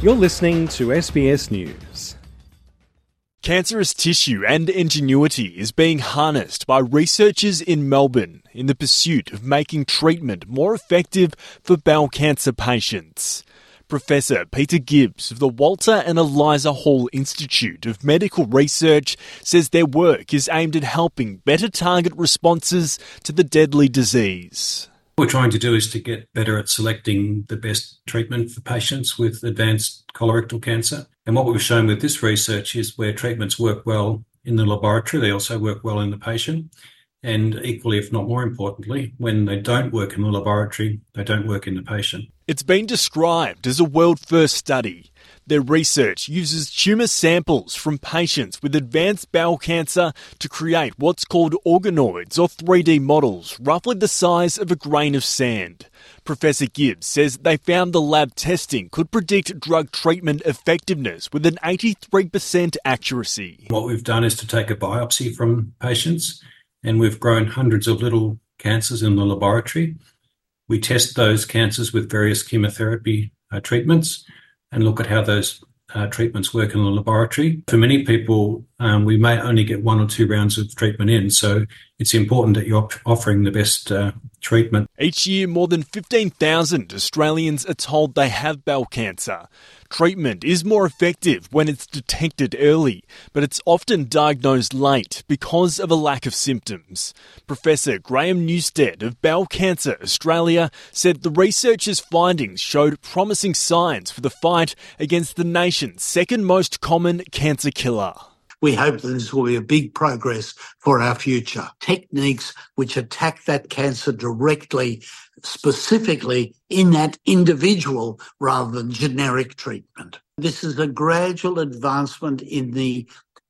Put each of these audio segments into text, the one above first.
You're listening to SBS News. Cancerous tissue and ingenuity is being harnessed by researchers in Melbourne in the pursuit of making treatment more effective for bowel cancer patients. Professor Peter Gibbs of the Walter and Eliza Hall Institute of Medical Research says their work is aimed at helping better target responses to the deadly disease. What we're trying to do is to get better at selecting the best treatment for patients with advanced colorectal cancer. And what we've shown with this research is where treatments work well in the laboratory, they also work well in the patient. And equally, if not more importantly, when they don't work in the laboratory, they don't work in the patient. It's been described as a world first study. Their research uses tumour samples from patients with advanced bowel cancer to create what's called organoids or 3D models, roughly the size of a grain of sand. Professor Gibbs says they found the lab testing could predict drug treatment effectiveness with an 83% accuracy. What we've done is to take a biopsy from patients and we've grown hundreds of little cancers in the laboratory. We test those cancers with various chemotherapy uh, treatments and look at how those uh, treatments work in the laboratory. For many people, um, we may only get one or two rounds of treatment in, so it's important that you're offering the best uh, treatment. Each year, more than 15,000 Australians are told they have bowel cancer. Treatment is more effective when it's detected early, but it's often diagnosed late because of a lack of symptoms. Professor Graham Newstead of Bowel Cancer Australia said the researchers' findings showed promising signs for the fight against the nation's second most common cancer killer. We hope that this will be a big progress for our future. Techniques which attack that cancer directly, specifically in that individual rather than generic treatment. This is a gradual advancement in the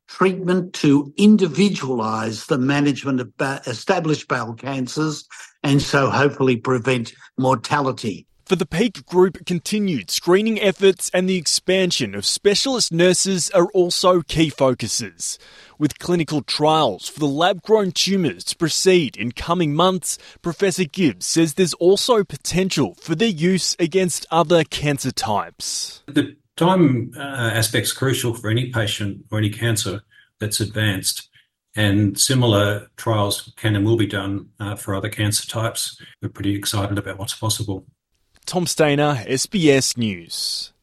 treatment to individualize the management of established bowel cancers and so hopefully prevent mortality. For the Peak Group, continued screening efforts and the expansion of specialist nurses are also key focuses. With clinical trials for the lab grown tumours to proceed in coming months, Professor Gibbs says there's also potential for their use against other cancer types. The time uh, aspect's crucial for any patient or any cancer that's advanced. And similar trials can and will be done uh, for other cancer types. We're pretty excited about what's possible. Tom Stayner, SBS News.